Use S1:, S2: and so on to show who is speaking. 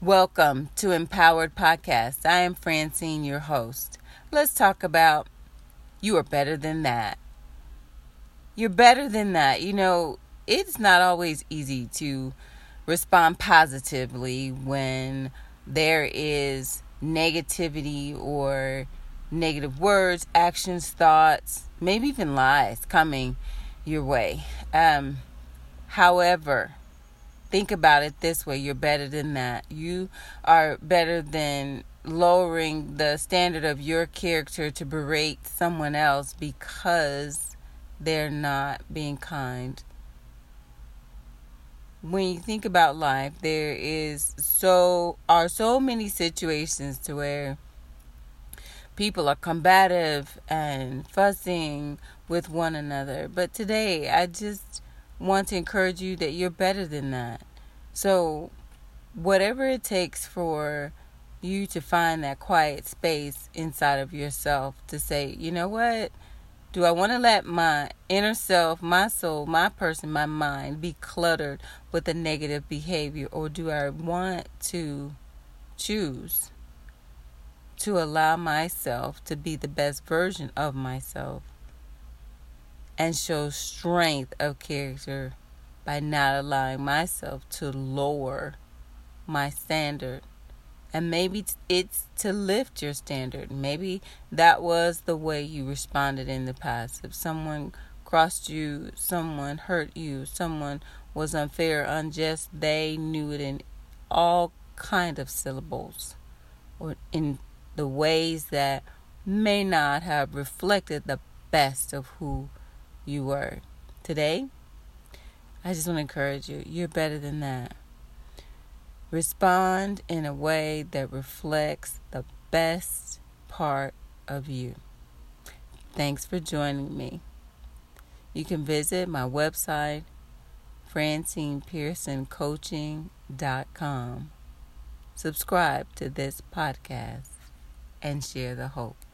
S1: Welcome to Empowered Podcast. I am Francine, your host. Let's talk about you are better than that. You're better than that. You know, it's not always easy to respond positively when there is negativity or negative words, actions, thoughts, maybe even lies coming your way. Um, however, think about it this way you're better than that. You are better than lowering the standard of your character to berate someone else because they're not being kind. When you think about life, there is so are so many situations to where people are combative and fussing with one another. But today, I just want to encourage you that you're better than that. So, whatever it takes for you to find that quiet space inside of yourself to say, you know what? Do I want to let my inner self, my soul, my person, my mind be cluttered with a negative behavior? Or do I want to choose to allow myself to be the best version of myself and show strength of character by not allowing myself to lower my standard. And maybe it's to lift your standard. Maybe that was the way you responded in the past. If someone crossed you, someone hurt you, someone was unfair, unjust, they knew it in all kind of syllables or in the ways that may not have reflected the best of who you were. Today, I just want to encourage you. You're better than that. Respond in a way that reflects the best part of you. Thanks for joining me. You can visit my website, FrancinePearsonCoaching.com. Subscribe to this podcast and share the hope.